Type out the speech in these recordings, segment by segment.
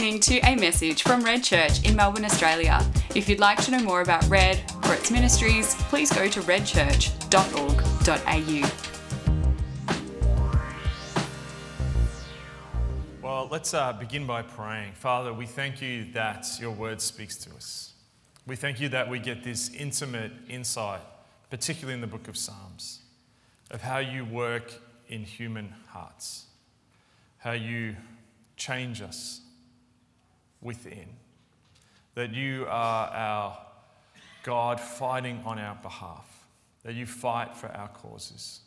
listening to a message from Red Church in Melbourne, Australia. If you'd like to know more about Red or its ministries, please go to redchurch.org.au. Well, let's uh, begin by praying. Father, we thank you that your word speaks to us. We thank you that we get this intimate insight, particularly in the book of Psalms, of how you work in human hearts, how you change us within, that you are our God fighting on our behalf, that you fight for our causes.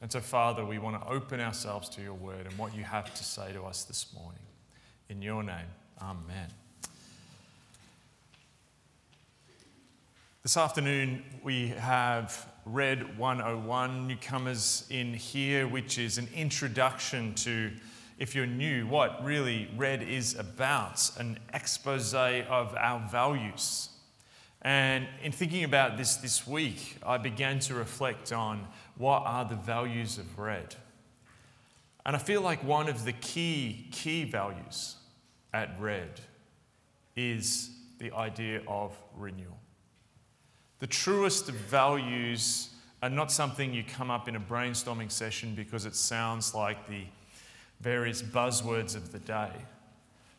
And so, Father, we want to open ourselves to your word and what you have to say to us this morning. In your name, amen. This afternoon, we have Red 101 newcomers in here, which is an introduction to, if you're new, what really Red is about an expose of our values. And in thinking about this this week, I began to reflect on what are the values of Red. And I feel like one of the key, key values at Red is the idea of renewal. The truest values are not something you come up in a brainstorming session because it sounds like the various buzzwords of the day.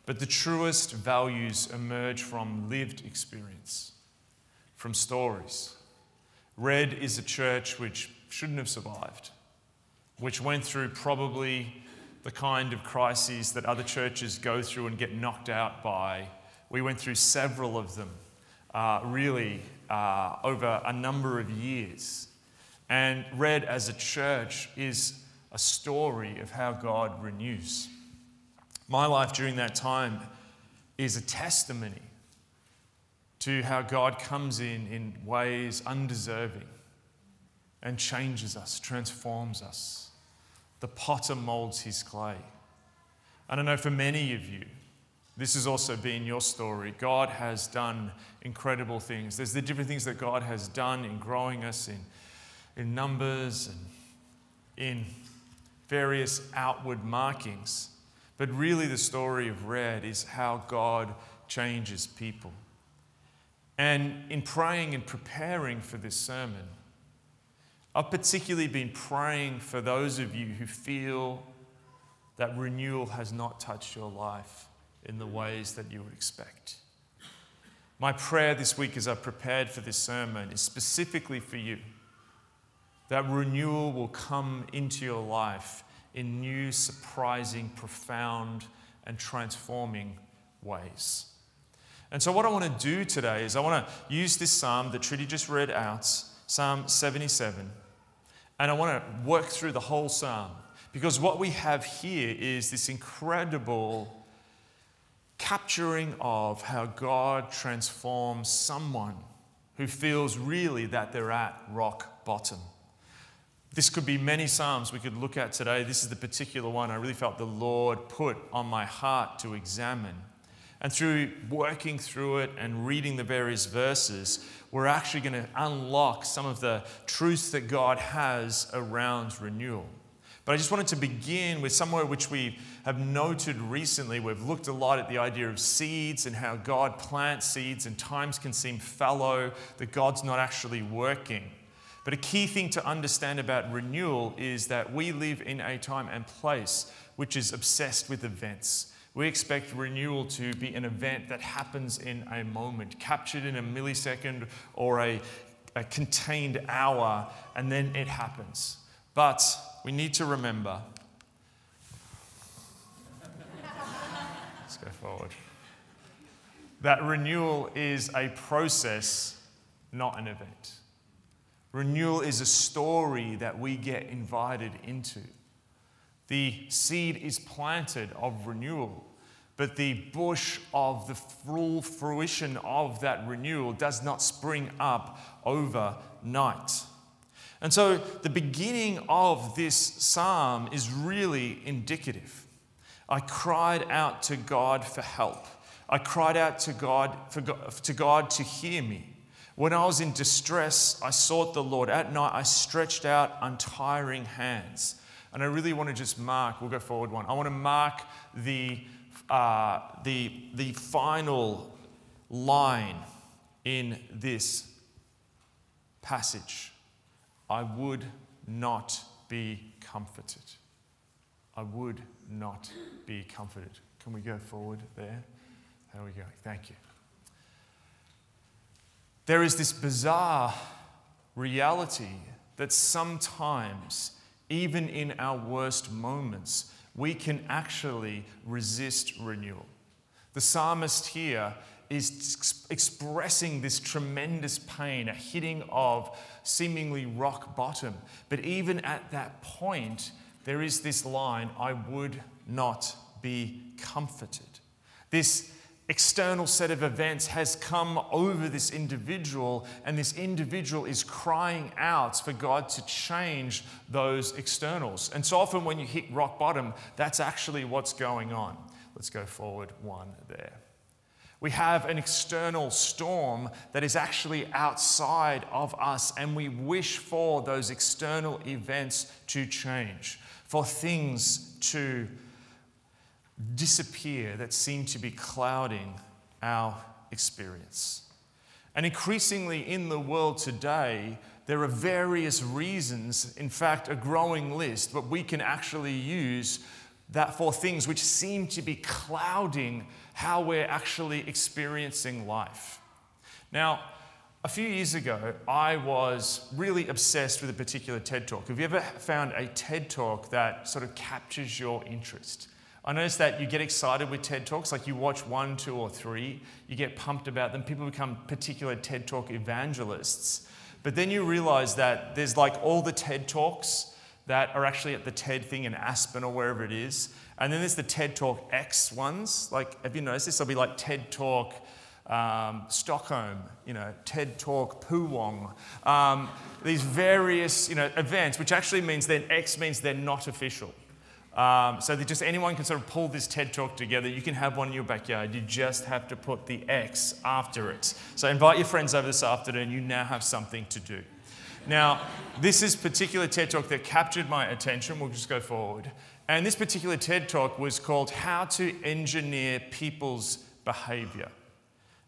But the truest values emerge from lived experience, from stories. Red is a church which shouldn't have survived, which went through probably the kind of crises that other churches go through and get knocked out by. We went through several of them, uh, really uh, over a number of years. And Red as a church is a story of how God renews. My life during that time is a testimony to how God comes in in ways undeserving and changes us, transforms us. The potter molds his clay. And I don't know for many of you, this has also been your story. God has done incredible things. There's the different things that God has done in growing us in, in numbers and in various outward markings. But really, the story of Red is how God changes people. And in praying and preparing for this sermon, I've particularly been praying for those of you who feel that renewal has not touched your life in the ways that you would expect. My prayer this week as I've prepared for this sermon is specifically for you that renewal will come into your life in new, surprising, profound, and transforming ways. And so, what I want to do today is I want to use this psalm that Trudy just read out, Psalm 77, and I want to work through the whole psalm because what we have here is this incredible capturing of how God transforms someone who feels really that they're at rock bottom. This could be many Psalms we could look at today. This is the particular one I really felt the Lord put on my heart to examine. And through working through it and reading the various verses, we're actually going to unlock some of the truths that God has around renewal. But I just wanted to begin with somewhere which we have noted recently. We've looked a lot at the idea of seeds and how God plants seeds, and times can seem fallow, that God's not actually working. But a key thing to understand about renewal is that we live in a time and place which is obsessed with events. We expect renewal to be an event that happens in a moment, captured in a millisecond or a, a contained hour, and then it happens. But we need to remember. Let's go forward. That renewal is a process, not an event. Renewal is a story that we get invited into. The seed is planted of renewal, but the bush of the full fruition of that renewal does not spring up overnight. And so the beginning of this psalm is really indicative. I cried out to God for help. I cried out to God, for God, to God to hear me. When I was in distress, I sought the Lord. At night, I stretched out untiring hands. And I really want to just mark, we'll go forward one. I want to mark the uh, the, the final line in this passage I would not be comforted. I would not be comforted. Can we go forward there? There we go. Thank you. There is this bizarre reality that sometimes, even in our worst moments, we can actually resist renewal. The psalmist here is expressing this tremendous pain, a hitting of seemingly rock bottom. But even at that point, there is this line I would not be comforted. This external set of events has come over this individual, and this individual is crying out for God to change those externals. And so often, when you hit rock bottom, that's actually what's going on. Let's go forward one there. We have an external storm that is actually outside of us, and we wish for those external events to change, for things to disappear that seem to be clouding our experience. And increasingly in the world today, there are various reasons, in fact, a growing list, but we can actually use that for things which seem to be clouding how we're actually experiencing life. Now, a few years ago, I was really obsessed with a particular TED talk. Have you ever found a TED talk that sort of captures your interest? I notice that you get excited with TED Talks, like you watch one, two, or three, you get pumped about them. People become particular TED Talk evangelists. But then you realize that there's like all the TED Talks that are actually at the TED thing in Aspen or wherever it is. And then there's the TED Talk X ones. Like, have you noticed this? There'll be like TED Talk um, Stockholm, you know, TED Talk Puwong. Um, these various, you know, events, which actually means then X means they're not official. Um, so that just anyone can sort of pull this TED Talk together. You can have one in your backyard. You just have to put the X after it. So invite your friends over this afternoon. You now have something to do. Now, this is particular TED Talk that captured my attention. We'll just go forward. And this particular TED talk was called How to Engineer People's Behavior.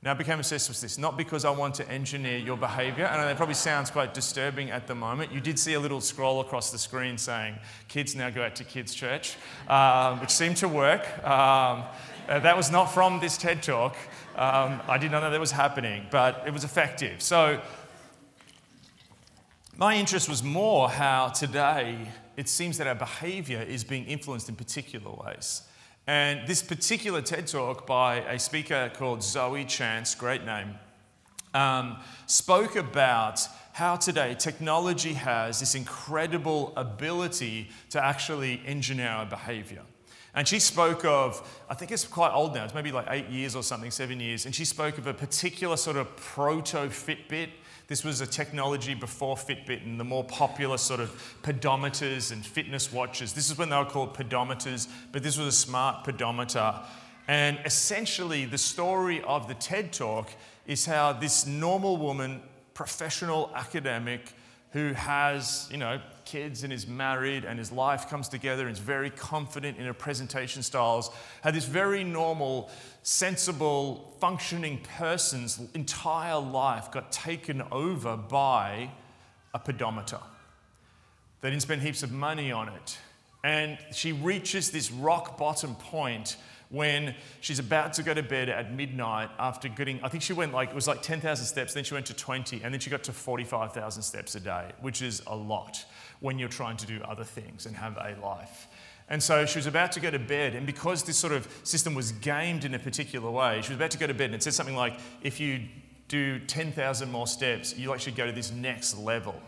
Now, became obsessed with this, not because I want to engineer your behavior. Know that probably sounds quite disturbing at the moment. You did see a little scroll across the screen saying, kids now go out to kids' church, um, which seemed to work. Um, uh, that was not from this TED talk. Um, I did not know that was happening, but it was effective. So, my interest was more how today it seems that our behavior is being influenced in particular ways. And this particular TED talk by a speaker called Zoe Chance, great name, um, spoke about how today technology has this incredible ability to actually engineer our behavior. And she spoke of, I think it's quite old now, it's maybe like eight years or something, seven years. And she spoke of a particular sort of proto Fitbit this was a technology before Fitbit and the more popular sort of pedometers and fitness watches. This is when they were called pedometers, but this was a smart pedometer. And essentially, the story of the TED Talk is how this normal woman, professional academic, who has, you know, kids and is married and his life comes together and is very confident in her presentation styles, had this very normal, sensible, functioning person's entire life got taken over by a pedometer. They didn't spend heaps of money on it. And she reaches this rock bottom point when she's about to go to bed at midnight after getting, I think she went like, it was like 10,000 steps, then she went to 20, and then she got to 45,000 steps a day, which is a lot when you're trying to do other things and have a life. And so she was about to go to bed, and because this sort of system was gamed in a particular way, she was about to go to bed, and it said something like, if you do 10,000 more steps, you actually go to this next level.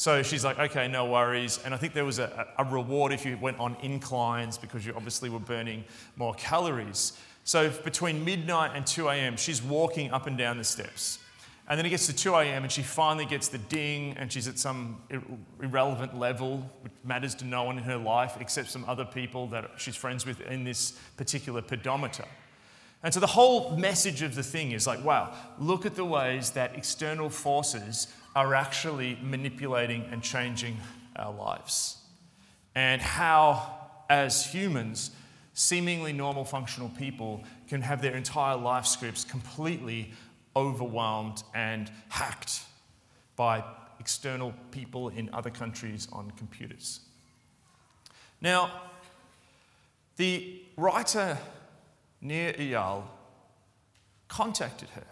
So she's like, okay, no worries. And I think there was a, a reward if you went on inclines because you obviously were burning more calories. So between midnight and 2 a.m., she's walking up and down the steps. And then it gets to 2 a.m. and she finally gets the ding and she's at some irrelevant level, which matters to no one in her life except some other people that she's friends with in this particular pedometer. And so the whole message of the thing is like, wow, look at the ways that external forces are actually manipulating and changing our lives. And how, as humans, seemingly normal functional people can have their entire life scripts completely overwhelmed and hacked by external people in other countries on computers. Now, the writer Nir Eyal contacted her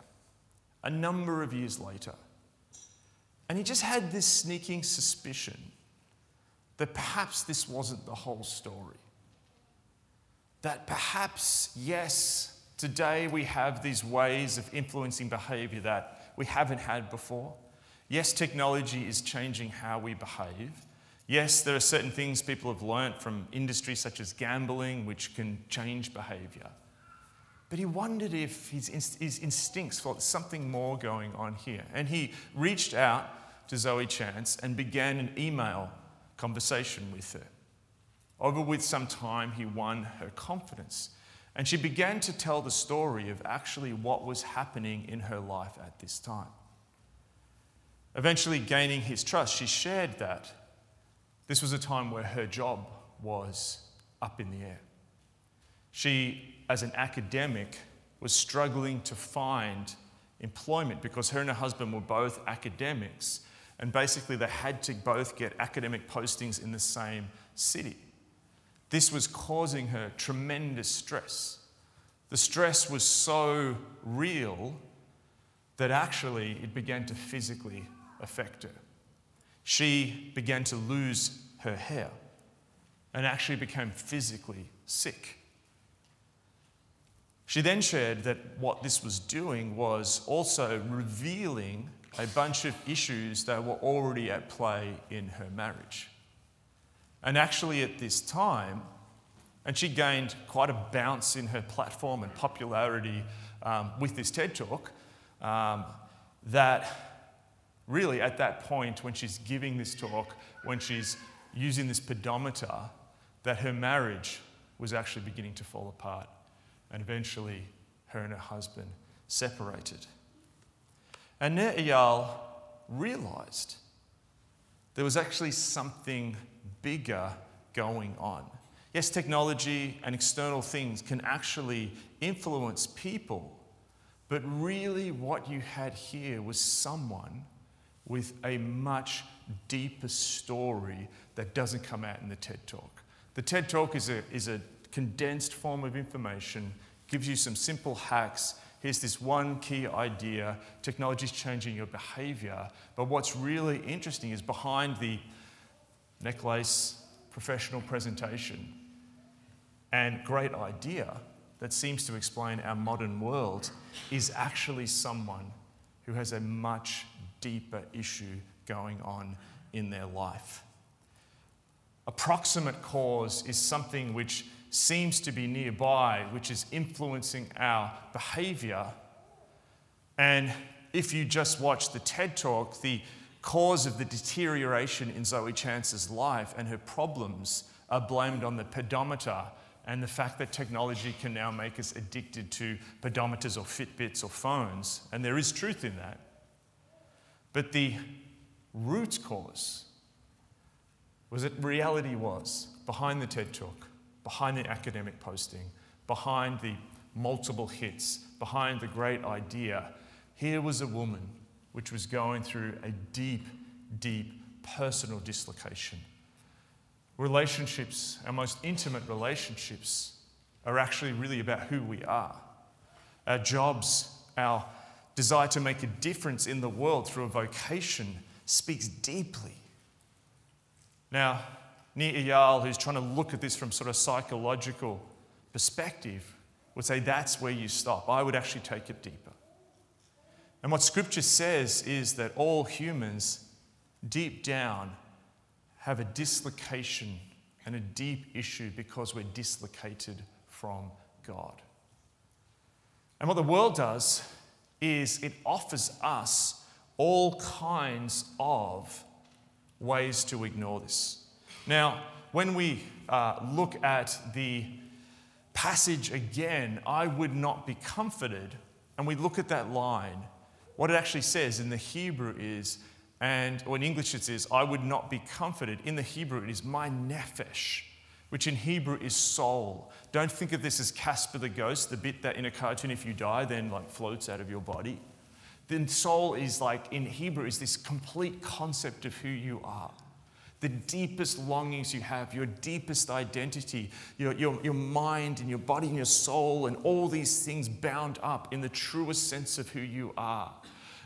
a number of years later, and he just had this sneaking suspicion that perhaps this wasn't the whole story. That perhaps, yes, today we have these ways of influencing behavior that we haven't had before. Yes, technology is changing how we behave. Yes, there are certain things people have learnt from industries such as gambling which can change behavior. But he wondered if his, his instincts felt something more going on here. And he reached out to Zoe Chance and began an email conversation with her. Over with some time, he won her confidence. And she began to tell the story of actually what was happening in her life at this time. Eventually, gaining his trust, she shared that this was a time where her job was up in the air. She, as an academic, was struggling to find employment because her and her husband were both academics, and basically they had to both get academic postings in the same city. This was causing her tremendous stress. The stress was so real that actually it began to physically affect her. She began to lose her hair and actually became physically sick. She then shared that what this was doing was also revealing a bunch of issues that were already at play in her marriage. And actually, at this time, and she gained quite a bounce in her platform and popularity um, with this TED talk, um, that really at that point, when she's giving this talk, when she's using this pedometer, that her marriage was actually beginning to fall apart. And eventually, her and her husband separated. And Eyal realized there was actually something bigger going on. Yes, technology and external things can actually influence people, but really what you had here was someone with a much deeper story that doesn't come out in the TED Talk. The TED Talk is a, is a condensed form of information, gives you some simple hacks. Here's this one key idea technology is changing your behavior. But what's really interesting is behind the necklace, professional presentation, and great idea that seems to explain our modern world is actually someone who has a much deeper issue going on in their life. A proximate cause is something which seems to be nearby, which is influencing our behavior. And if you just watch the TED talk, the cause of the deterioration in Zoe Chance's life and her problems are blamed on the pedometer and the fact that technology can now make us addicted to pedometers or Fitbits or phones. And there is truth in that. But the root cause was that reality was behind the TED Talk, behind the academic posting, behind the multiple hits, behind the great idea, here was a woman which was going through a deep, deep personal dislocation. Relationships, our most intimate relationships, are actually really about who we are. Our jobs, our desire to make a difference in the world through a vocation speaks deeply. Now, Nir Eyal, who's trying to look at this from sort of psychological perspective, would say that's where you stop. I would actually take it deeper. And what scripture says is that all humans, deep down, have a dislocation and a deep issue because we're dislocated from God. And what the world does is it offers us all kinds of ways to ignore this. Now, when we uh, look at the passage again, I would not be comforted, and we look at that line, what it actually says in the Hebrew is, and or in English it says, I would not be comforted. In the Hebrew, it is my nephesh. which in Hebrew is soul. Don't think of this as Casper the ghost, the bit that in a cartoon, if you die, then like floats out of your body. Then soul is like in Hebrew is this complete concept of who you are. The deepest longings you have, your deepest identity, your, your, your mind and your body and your soul, and all these things bound up in the truest sense of who you are.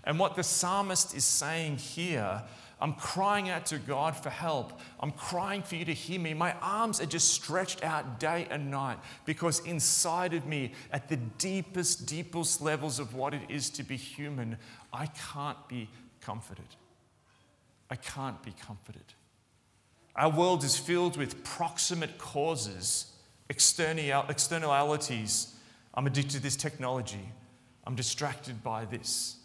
And what the psalmist is saying here I'm crying out to God for help. I'm crying for you to hear me. My arms are just stretched out day and night because inside of me, at the deepest, deepest levels of what it is to be human, I can't be comforted. I can't be comforted. Our world is filled with proximate causes, externalities. I'm addicted to this technology. I'm distracted by this.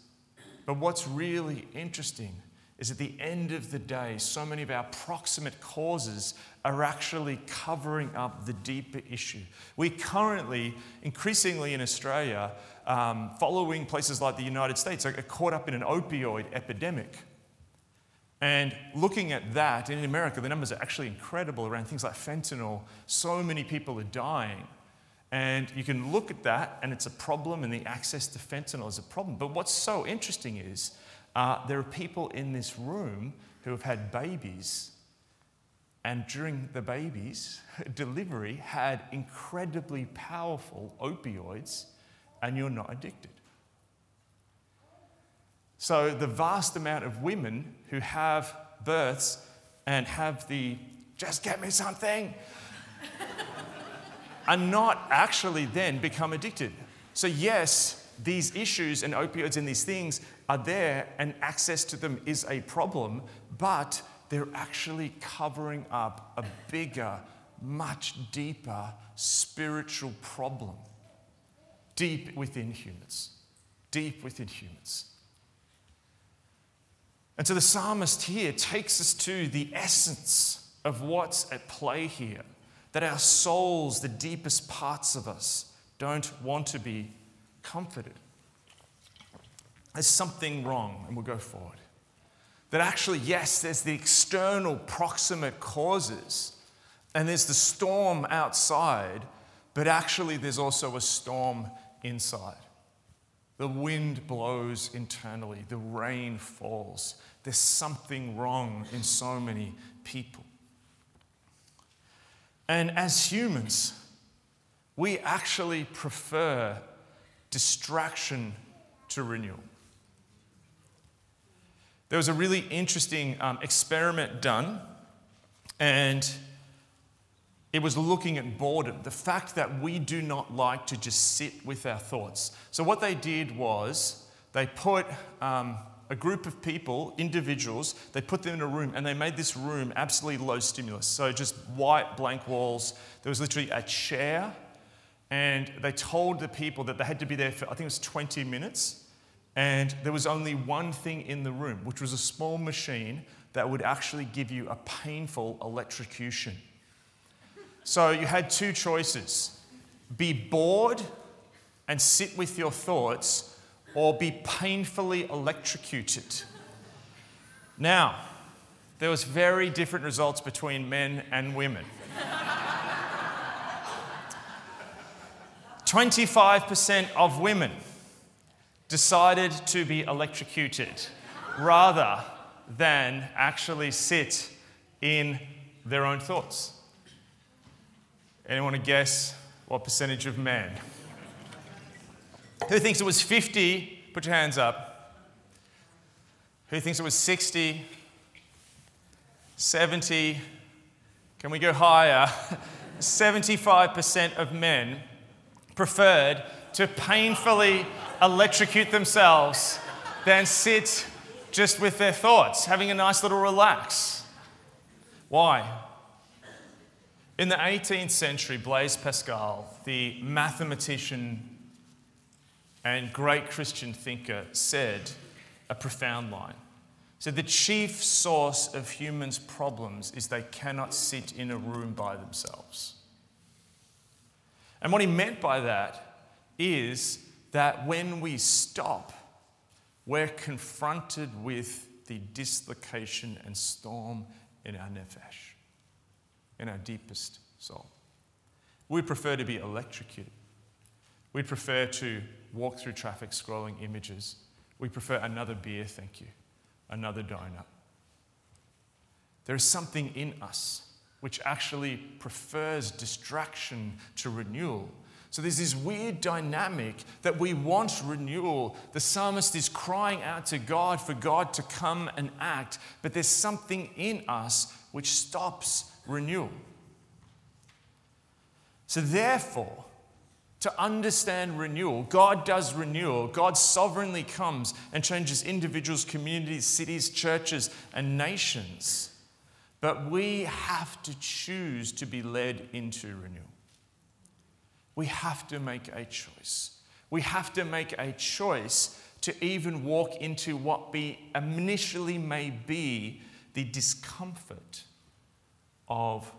But what's really interesting is at the end of the day, so many of our proximate causes are actually covering up the deeper issue. We currently, increasingly in Australia, um, following places like the United States, are caught up in an opioid epidemic. And looking at that, in America, the numbers are actually incredible around things like fentanyl. So many people are dying. And you can look at that, and it's a problem, and the access to fentanyl is a problem. But what's so interesting is uh, there are people in this room who have had babies, and during the baby's delivery, had incredibly powerful opioids, and you're not addicted. So, the vast amount of women who have births and have the just get me something are not actually then become addicted. So, yes, these issues and opioids and these things are there and access to them is a problem, but they're actually covering up a bigger, much deeper spiritual problem deep within humans. Deep within humans. And so the psalmist here takes us to the essence of what's at play here that our souls, the deepest parts of us, don't want to be comforted. There's something wrong, and we'll go forward. That actually, yes, there's the external proximate causes, and there's the storm outside, but actually, there's also a storm inside. The wind blows internally, the rain falls. There's something wrong in so many people. And as humans, we actually prefer distraction to renewal. There was a really interesting um, experiment done, and it was looking at boredom, the fact that we do not like to just sit with our thoughts. So, what they did was they put um, a group of people, individuals, they put them in a room and they made this room absolutely low stimulus. So, just white blank walls. There was literally a chair and they told the people that they had to be there for, I think it was 20 minutes. And there was only one thing in the room, which was a small machine that would actually give you a painful electrocution. So you had two choices be bored and sit with your thoughts, or be painfully electrocuted. Now, there was very different results between men and women. 25% of women decided to be electrocuted rather than actually sit in their own thoughts. Anyone want to guess what percentage of men? Who thinks it was 50? Put your hands up. Who thinks it was 60? 70? Can we go higher? 75% of men preferred to painfully electrocute themselves than sit just with their thoughts, having a nice little relax. Why? In the 18th century, Blaise Pascal, the mathematician and great Christian thinker, said a profound line. So, the chief source of humans' problems is they cannot sit in a room by themselves. And what he meant by that is that when we stop, we're confronted with the dislocation and storm in our nefesh, in our deepest soul. We prefer to be electrocuted. We'd prefer to walk through traffic scrolling images. We prefer another beer, thank you, another donut. There is something in us which actually prefers distraction to renewal. So there's this weird dynamic that we want renewal. The psalmist is crying out to God for God to come and act, but there's something in us which stops renewal. So, therefore, to understand renewal, God does renewal. God sovereignly comes and changes individuals, communities, cities, churches, and nations. But we have to choose to be led into renewal. We have to make a choice. We have to make a choice to even walk into what be initially may be the discomfort of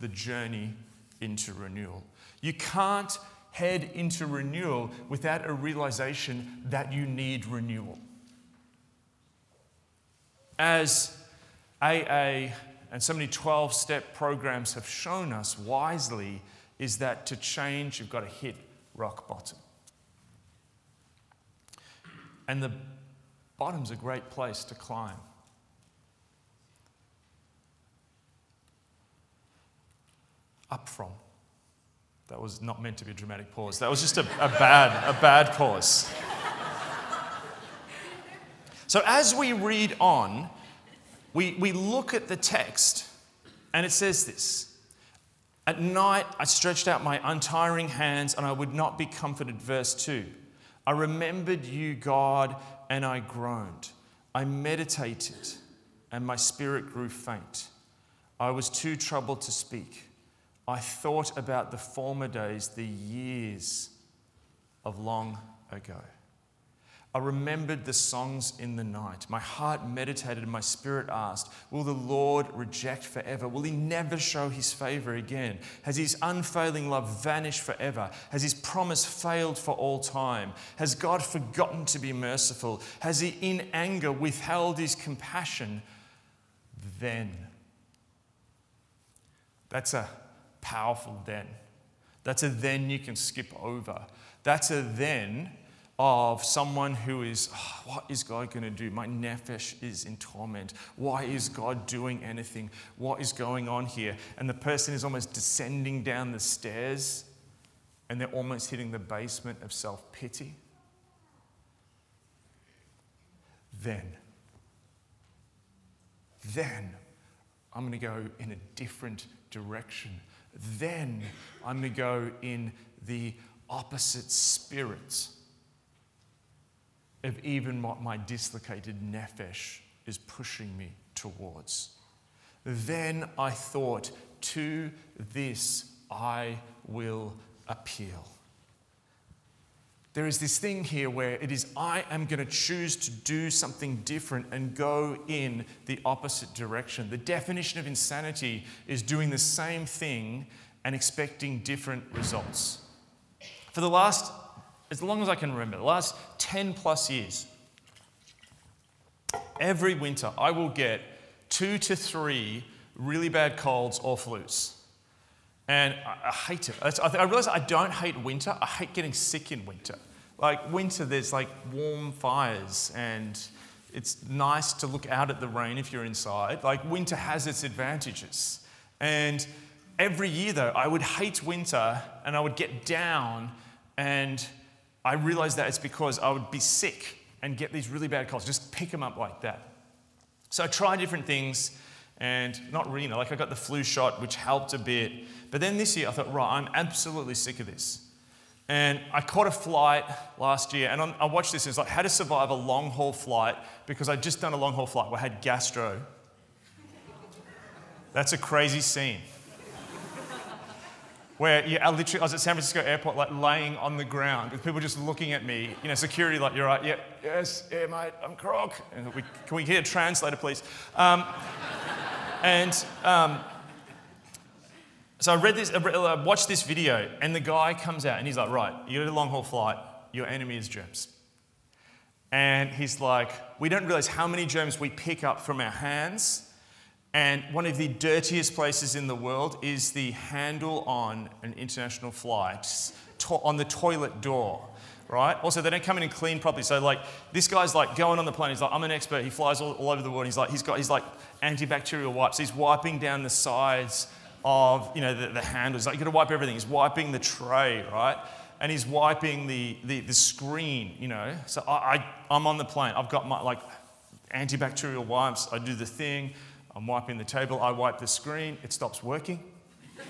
the journey into renewal. You can't head into renewal without a realization that you need renewal. As AA and so many 12 step programs have shown us wisely, is that to change, you've got to hit rock bottom. And the bottom's a great place to climb. Up from. That was not meant to be a dramatic pause. That was just a, a bad, a bad pause. So as we read on, we, we look at the text and it says this At night I stretched out my untiring hands and I would not be comforted. Verse 2 I remembered you, God, and I groaned. I meditated and my spirit grew faint. I was too troubled to speak. I thought about the former days, the years of long ago. I remembered the songs in the night. My heart meditated and my spirit asked, Will the Lord reject forever? Will he never show his favor again? Has his unfailing love vanished forever? Has his promise failed for all time? Has God forgotten to be merciful? Has he in anger withheld his compassion? Then. That's a powerful then. That's a then you can skip over. That's a then of someone who is, oh, what is God going to do? My nefesh is in torment. Why is God doing anything? What is going on here? And the person is almost descending down the stairs and they're almost hitting the basement of self pity. Then, then I'm going to go in a different direction. Then I'm going to go in the opposite spirits of even what my dislocated nefesh is pushing me towards. Then I thought, to this I will appeal. There is this thing here where it is, I am going to choose to do something different and go in the opposite direction. The definition of insanity is doing the same thing and expecting different results. For the last as long as I can remember, the last 10 plus years, every winter I will get two to three really bad colds or flus. And I, I hate it. I, I realize I don't hate winter, I hate getting sick in winter. Like, winter, there's like warm fires and it's nice to look out at the rain if you're inside. Like, winter has its advantages. And every year, though, I would hate winter and I would get down and I realized that it's because I would be sick and get these really bad colds, just pick them up like that. So I tried different things and not really, like I got the flu shot, which helped a bit. But then this year I thought, right, I'm absolutely sick of this. And I caught a flight last year, and I watched this, and it's like how to survive a long haul flight because I'd just done a long haul flight where I had gastro. That's a crazy scene where I literally I was at San Francisco airport, like laying on the ground with people just looking at me. You know, security, like, you're right, yeah, yes, yeah, mate, I'm Croc. And we, can we get a translator, please? Um, and um, so I read this, I watched this video, and the guy comes out and he's like, right, you got a long haul flight, your enemy is germs. And he's like, we don't realize how many germs we pick up from our hands And one of the dirtiest places in the world is the handle on an international flight to- on the toilet door, right? Also, they don't come in and clean properly. So, like, this guy's like going on the plane. He's like, I'm an expert. He flies all, all over the world. He's like, he's got, he's like antibacterial wipes. He's wiping down the sides of, you know, the, the handles. Like, you got to wipe everything. He's wiping the tray, right? And he's wiping the, the, the screen, you know. So I, I, I'm on the plane. I've got my, like, antibacterial wipes. I do the thing. I'm wiping the table. I wipe the screen. It stops working.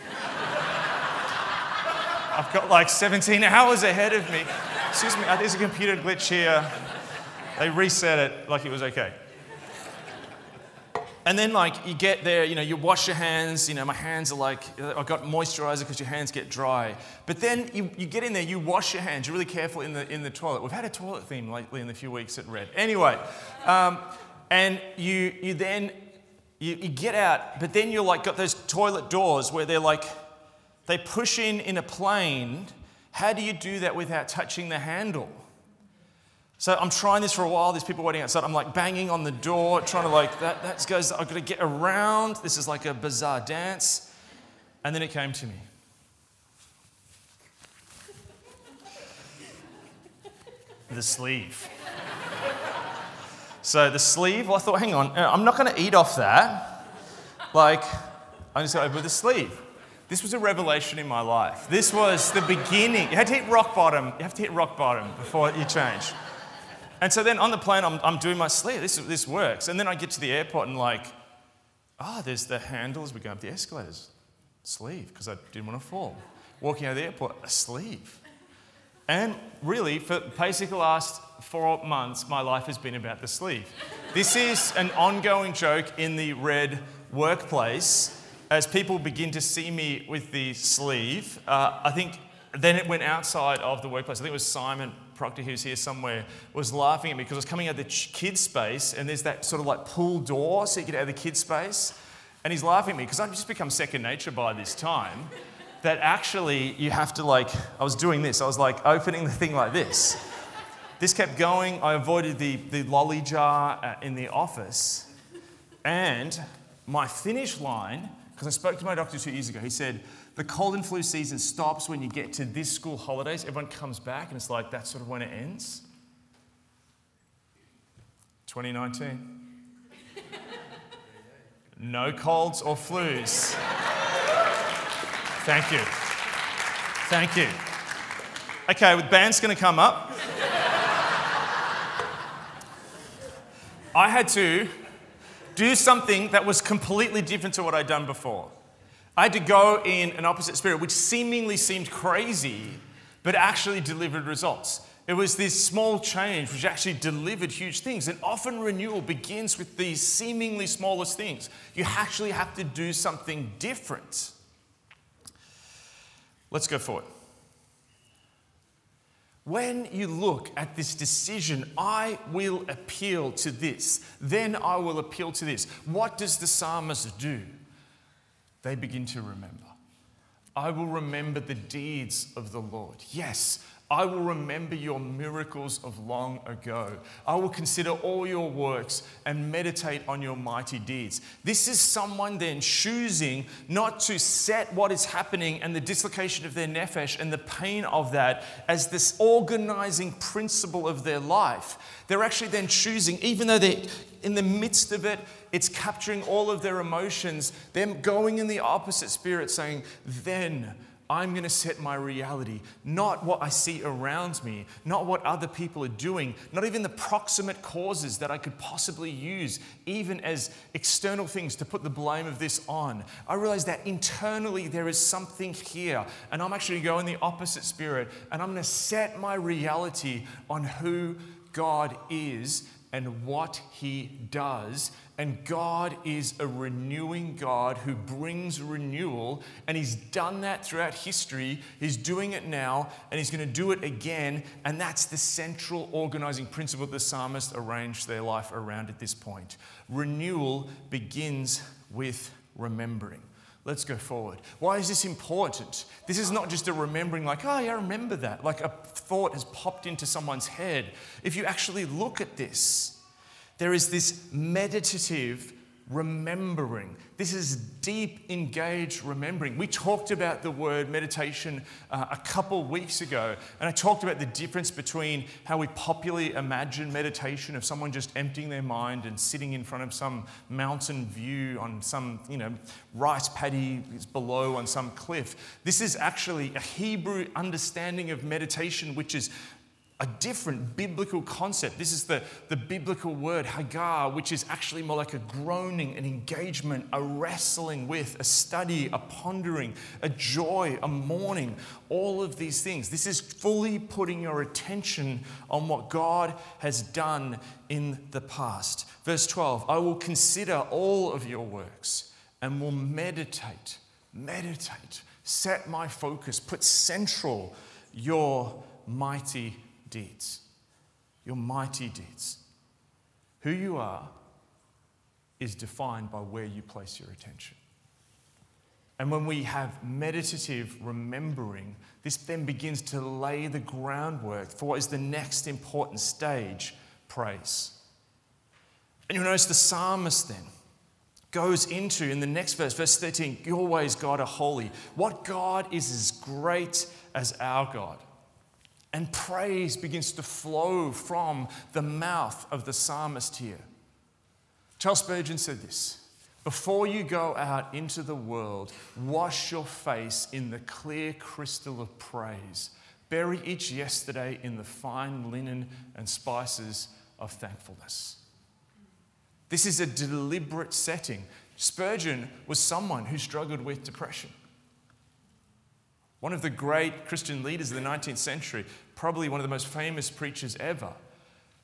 I've got like 17 hours ahead of me. Excuse me, uh, there's a computer glitch here. They reset it like it was okay. And then, like, you get there, you know, you wash your hands. You know, my hands are like, I've got moisturizer because your hands get dry. But then you, you get in there, you wash your hands. You're really careful in the, in the toilet. We've had a toilet theme lately in the few weeks at Red. Anyway, um, and you, you then, you, you get out, but then you're like, got those toilet doors where they're like, they push in in a plane. How do you do that without touching the handle? So I'm trying this for a while. There's people waiting outside. I'm like banging on the door, trying to like that. That goes. I've got to get around. This is like a bizarre dance. And then it came to me. The sleeve. So the sleeve. Well, I thought, hang on, uh, I'm not going to eat off that. Like, I'm just going to open the sleeve. This was a revelation in my life. This was the beginning. You had to hit rock bottom. You have to hit rock bottom before you change. And so then on the plane, I'm, I'm doing my sleeve. This, this works. And then I get to the airport and, like, oh, there's the handle as we go up the escalators. Sleeve, because I didn't want to fall. Walking out of the airport, a sleeve. And really, for basically the last four months, my life has been about the sleeve. This is an ongoing joke in the red workplace as people begin to see me with the sleeve. Uh, I think then it went outside of the workplace. I think it was Simon Proctor, who's here somewhere, was laughing at me because I was coming out of the kids' space and there's that sort of like pull door so you get out of the kids' space. And he's laughing at me because I've just become second nature by this time. That actually you have to like, I was doing this, I was like opening the thing like this. This kept going. I avoided the, the lolly jar uh, in the office. And my finish line, because I spoke to my doctor two years ago, he said, the cold and flu season stops when you get to this school holidays. Everyone comes back, and it's like that's sort of when it ends. 2019. No colds or flus. Thank you. Thank you. Okay, the band's going to come up. I had to do something that was completely different to what I'd done before. I had to go in an opposite spirit, which seemingly seemed crazy, but actually delivered results. It was this small change which actually delivered huge things. And often renewal begins with these seemingly smallest things. You actually have to do something different. Let's go forward. When you look at this decision, I will appeal to this, then I will appeal to this. What does the psalmist do? They begin to remember. I will remember the deeds of the Lord. Yes, I will remember your miracles of long ago. I will consider all your works and meditate on your mighty deeds. This is someone then choosing not to set what is happening and the dislocation of their nephesh and the pain of that as this organizing principle of their life. They're actually then choosing, even though they're in the midst of it, it's capturing all of their emotions, them going in the opposite spirit, saying, then I'm going to set my reality, not what I see around me, not what other people are doing, not even the proximate causes that I could possibly use, even as external things to put the blame of this on. I realize that internally there is something here, and I'm actually going the opposite spirit, and I'm going to set my reality on who God is and what He does and God is a renewing God who brings renewal, and He's done that throughout history. He's doing it now, and He's going to do it again. And that's the central organizing principle the psalmist arranged their life around at this point. Renewal begins with remembering. Let's go forward. Why is this important? This is not just a remembering, like, oh, yeah, I remember that. Like a thought has popped into someone's head. If you actually look at this, there is this meditative remembering. This is deep, engaged remembering. We talked about the word meditation uh, a couple weeks ago, and I talked about the difference between how we popularly imagine meditation of someone just emptying their mind and sitting in front of some mountain view on some, you know, rice paddy below on some cliff. This is actually a Hebrew understanding of meditation, which is a different biblical concept. This is the, the biblical word hagah, which is actually more like a groaning, an engagement, a wrestling with, a study, a pondering, a joy, a mourning, all of these things. This is fully putting your attention on what God has done in the past. Verse 12 I will consider all of your works and will meditate, meditate, set my focus, put central your mighty deeds, your mighty deeds. Who you are is defined by where you place your attention. And when we have meditative remembering, this then begins to lay the groundwork for what is the next important stage praise. And you'll notice the psalmist then goes into, in the next verse, verse 13, your ways, God, are holy. What God is as great as our God. And praise begins to flow from the mouth of the psalmist here. Charles Spurgeon said this Before you go out into the world, wash your face in the clear crystal of praise. Bury each yesterday in the fine linen and spices of thankfulness. This is a deliberate setting. Spurgeon was someone who struggled with depression. One of the great Christian leaders of the 19th century, probably one of the most famous preachers ever.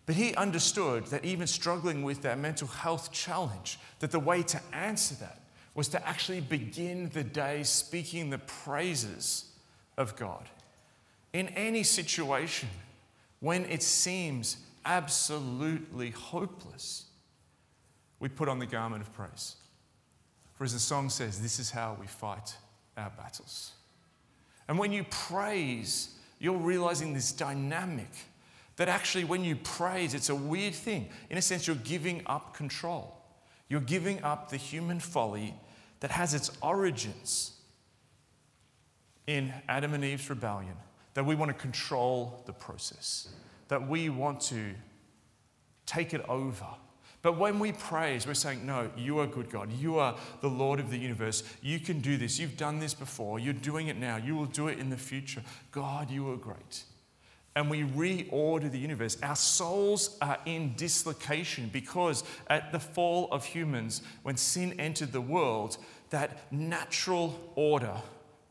But he understood that even struggling with that mental health challenge, that the way to answer that was to actually begin the day speaking the praises of God. In any situation, when it seems absolutely hopeless, we put on the garment of praise. For as the song says, this is how we fight our battles. And when you praise, you're realizing this dynamic that actually, when you praise, it's a weird thing. In a sense, you're giving up control. You're giving up the human folly that has its origins in Adam and Eve's rebellion, that we want to control the process, that we want to take it over but when we praise, we're saying, No, you are good God. You are the Lord of the universe. You can do this. You've done this before. You're doing it now. You will do it in the future. God, you are great. And we reorder the universe. Our souls are in dislocation because at the fall of humans, when sin entered the world, that natural order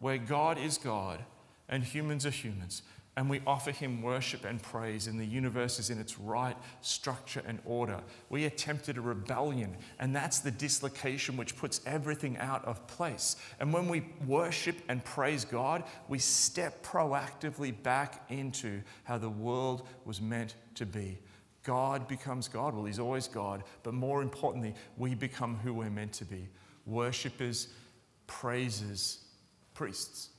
where God is God and humans are humans and we offer him worship and praise, and the universe is in its right structure and order. We attempted a rebellion, and that's the dislocation which puts everything out of place. And when we worship and praise God, we step proactively back into how the world was meant to be. God becomes God. Well, He's always God, but more importantly, we become who we're meant to be worshippers, praisers, priests,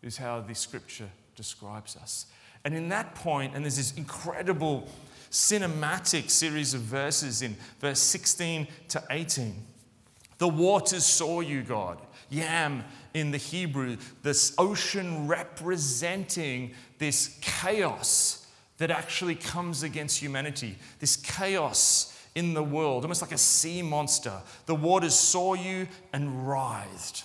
is how the scripture describes us. And in that point, and there's this incredible cinematic series of verses in verse 16 to 18. The waters saw you, God. Yam in the Hebrew, this ocean representing this chaos that actually comes against humanity, this chaos in the world, almost like a sea monster. The waters saw you and writhed.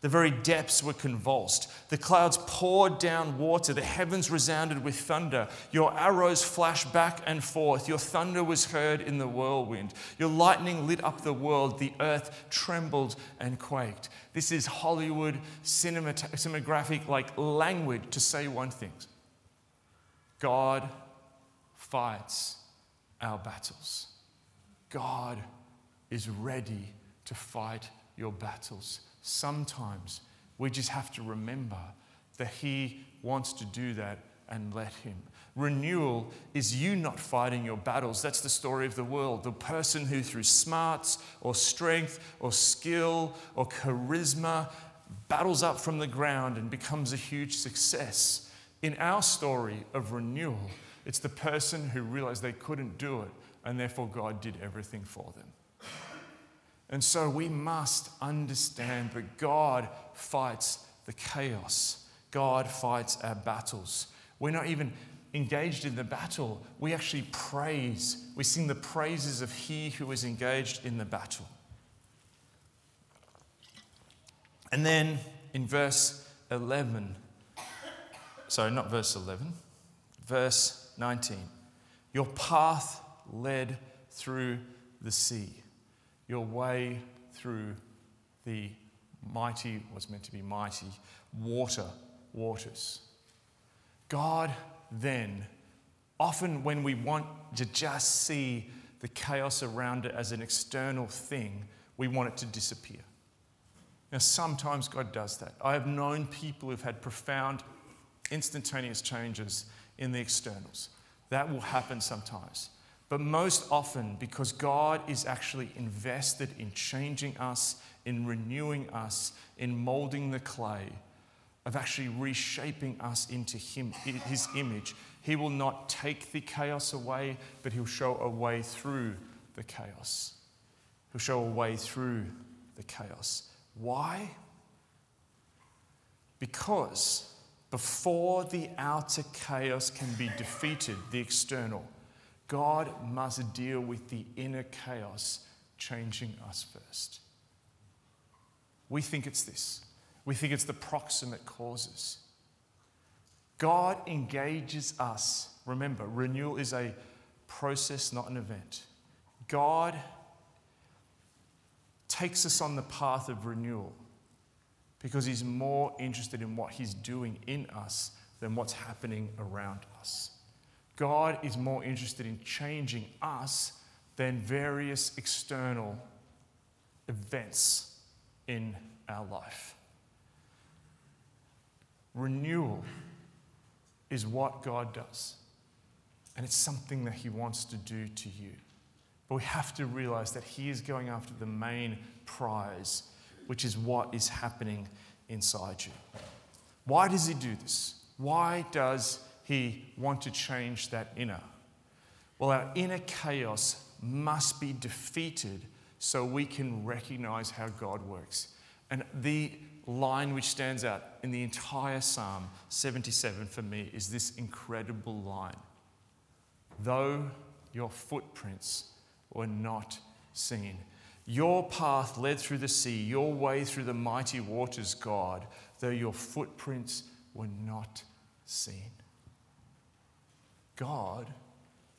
The very depths were convulsed. The clouds poured down water. The heavens resounded with thunder. Your arrows flashed back and forth. Your thunder was heard in the whirlwind. Your lightning lit up the world. The earth trembled and quaked. This is Hollywood cinematographic like language to say one thing God fights our battles. God is ready to fight your battles sometimes we just have to remember that He wants to do that and let Him. Renewal is you not fighting your battles. That's the story of the world. The person who, through smarts or strength or skill or charisma, battles up from the ground and becomes a huge success. In our story of renewal, it's the person who realized they couldn't do it and therefore God did everything for them. And so we must understand that God fights the chaos, God fights our battles. We're not even engaged in the battle, we actually praise. We sing the praises of He who is engaged in the battle. And then in verse 11, sorry, not verse 11, verse 19, your path led through the sea, your way through the mighty, was meant to be mighty, water, waters. God then, often when we want to just see the chaos around it as an external thing, we want it to disappear. Now, sometimes God does that. I have known people who've had profound, instantaneous changes in the externals. That will happen sometimes. But most often, because God is actually invested in changing us, in renewing us, in molding the clay, of actually reshaping us into him, His image, He will not take the chaos away, but He'll show a way through the chaos. He'll show a way through the chaos. Why? Because before the outer chaos can be defeated, the external, God must deal with the inner chaos, changing us first. We think it's this. We think it's the proximate causes. God engages us. Remember, renewal is a process, not an event. God takes us on the path of renewal because He's more interested in what He's doing in us than what's happening around us. God is more interested in changing us than various external events in our life. Renewal is what God does, and it's something that He wants to do to you. But we have to realize that He is going after the main prize, which is what is happening inside you. Why does He do this? Why does He want to change that inner? Well, our inner chaos must be defeated so we can recognize how God works. And the line which stands out in the entire Psalm 77 for me is this incredible line Though your footprints were not seen, your path led through the sea, your way through the mighty waters, God, though your footprints were not seen. God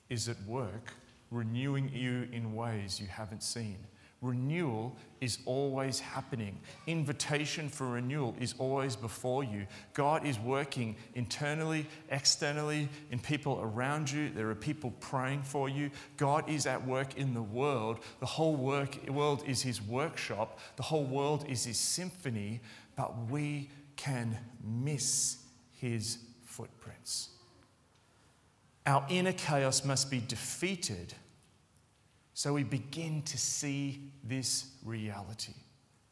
is at work renewing you in ways you haven't seen. Renewal is always happening. Invitation for renewal is always before you. God is working internally, externally, in people around you. There are people praying for you. God is at work in the world. The whole work, world is His workshop, the whole world is His symphony, but we can miss His footprints. Our inner chaos must be defeated so we begin to see this reality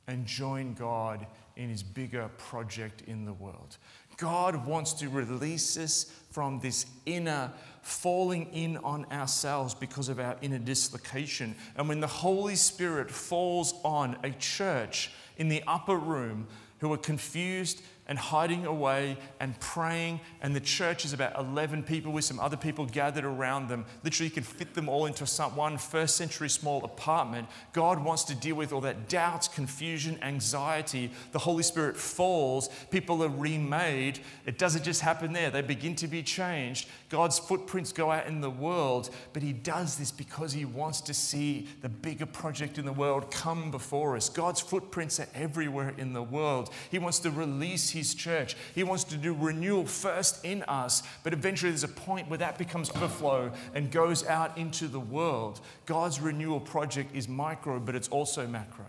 and join God in his bigger project in the world. God wants to release us from this inner falling in on ourselves because of our inner dislocation. And when the Holy Spirit falls on a church in the upper room who are confused and hiding away and praying. And the church is about 11 people with some other people gathered around them. Literally, you can fit them all into some, one first century small apartment. God wants to deal with all that doubts, confusion, anxiety. The Holy Spirit falls. People are remade. It doesn't just happen there, they begin to be changed. God's footprints go out in the world, but He does this because He wants to see the bigger project in the world come before us. God's footprints are everywhere in the world. He wants to release his church. He wants to do renewal first in us, but eventually there's a point where that becomes overflow and goes out into the world. God's renewal project is micro, but it's also macro.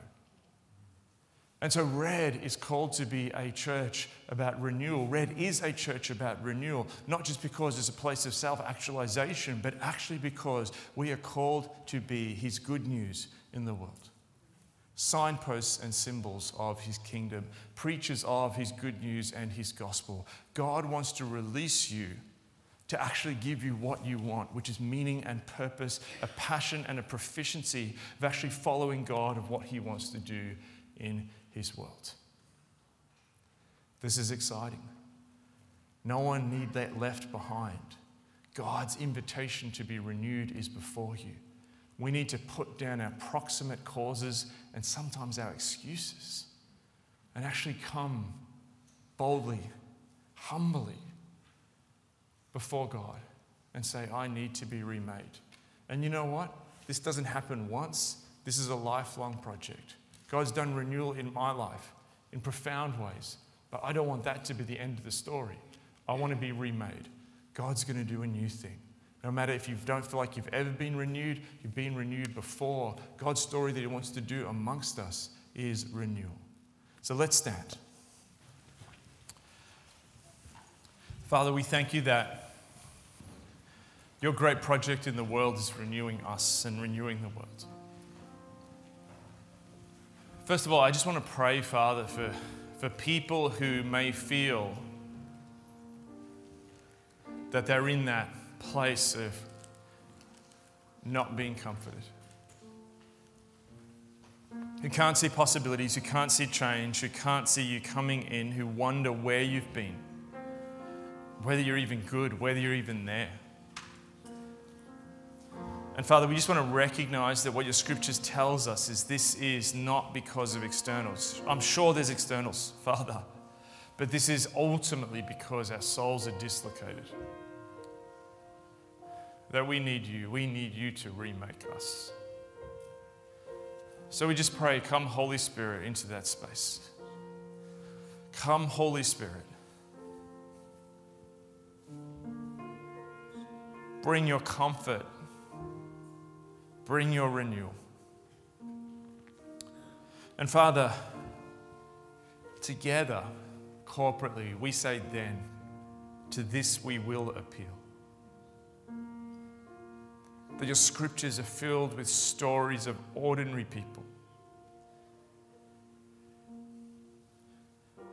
And so, Red is called to be a church about renewal. Red is a church about renewal, not just because it's a place of self actualization, but actually because we are called to be His good news in the world signposts and symbols of his kingdom, preachers of his good news and his gospel. God wants to release you to actually give you what you want, which is meaning and purpose, a passion and a proficiency of actually following God of what He wants to do in His world. This is exciting. No one need that left behind. God's invitation to be renewed is before you. We need to put down our proximate causes and sometimes our excuses and actually come boldly, humbly before God and say, I need to be remade. And you know what? This doesn't happen once, this is a lifelong project. God's done renewal in my life in profound ways, but I don't want that to be the end of the story. I want to be remade. God's going to do a new thing. No matter if you don't feel like you've ever been renewed, you've been renewed before. God's story that He wants to do amongst us is renewal. So let's stand. Father, we thank you that your great project in the world is renewing us and renewing the world. First of all, I just want to pray, Father, for, for people who may feel that they're in that place of not being comforted. Who can't see possibilities, who can't see change, who can't see you coming in, who wonder where you've been whether you're even good, whether you're even there. And Father, we just want to recognize that what your scriptures tells us is this is not because of externals. I'm sure there's externals, Father, but this is ultimately because our souls are dislocated. That we need you. We need you to remake us. So we just pray, come, Holy Spirit, into that space. Come, Holy Spirit. Bring your comfort. Bring your renewal. And Father, together, corporately, we say then, to this we will appeal. That your scriptures are filled with stories of ordinary people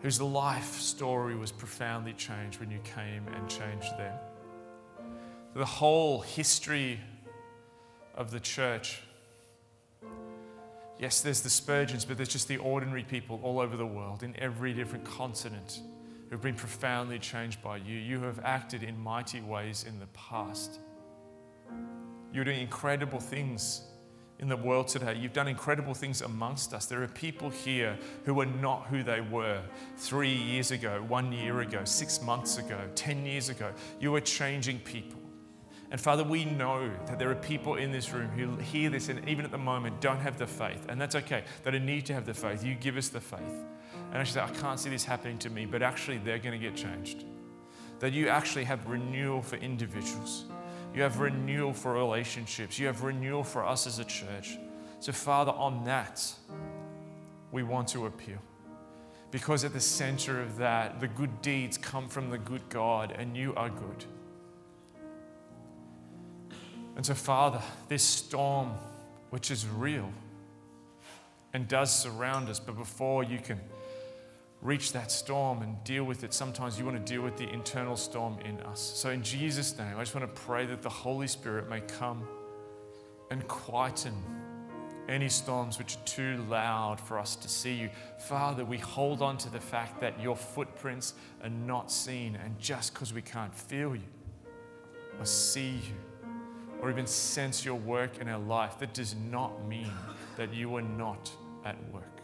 whose life story was profoundly changed when you came and changed them the whole history of the church. Yes, there's the Spurgeons, but there's just the ordinary people all over the world, in every different continent, who've been profoundly changed by you. You have acted in mighty ways in the past. You're doing incredible things in the world today. You've done incredible things amongst us. There are people here who are not who they were three years ago, one year ago, six months ago, 10 years ago. You are changing people. And Father, we know that there are people in this room who hear this and even at the moment don't have the faith. And that's okay. They don't need to have the faith. You give us the faith. And actually say, I can't see this happening to me, but actually they're going to get changed. That you actually have renewal for individuals. You have renewal for relationships. You have renewal for us as a church. So, Father, on that, we want to appeal. Because at the center of that, the good deeds come from the good God, and you are good. And so, Father, this storm, which is real and does surround us, but before you can reach that storm and deal with it, sometimes you want to deal with the internal storm in us. So, in Jesus' name, I just want to pray that the Holy Spirit may come and quieten any storms which are too loud for us to see you. Father, we hold on to the fact that your footprints are not seen, and just because we can't feel you or see you, or even sense your work in our life, that does not mean that you are not at work.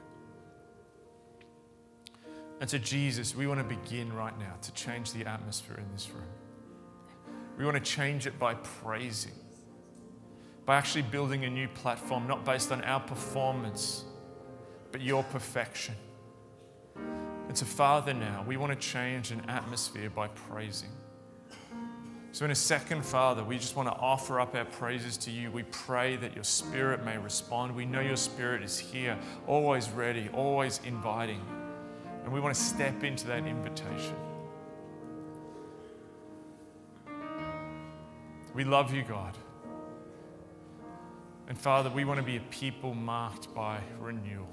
And so, Jesus, we want to begin right now to change the atmosphere in this room. We want to change it by praising, by actually building a new platform, not based on our performance, but your perfection. And so, Father, now we want to change an atmosphere by praising. So, in a second, Father, we just want to offer up our praises to you. We pray that your Spirit may respond. We know your Spirit is here, always ready, always inviting. And we want to step into that invitation. We love you, God. And Father, we want to be a people marked by renewal.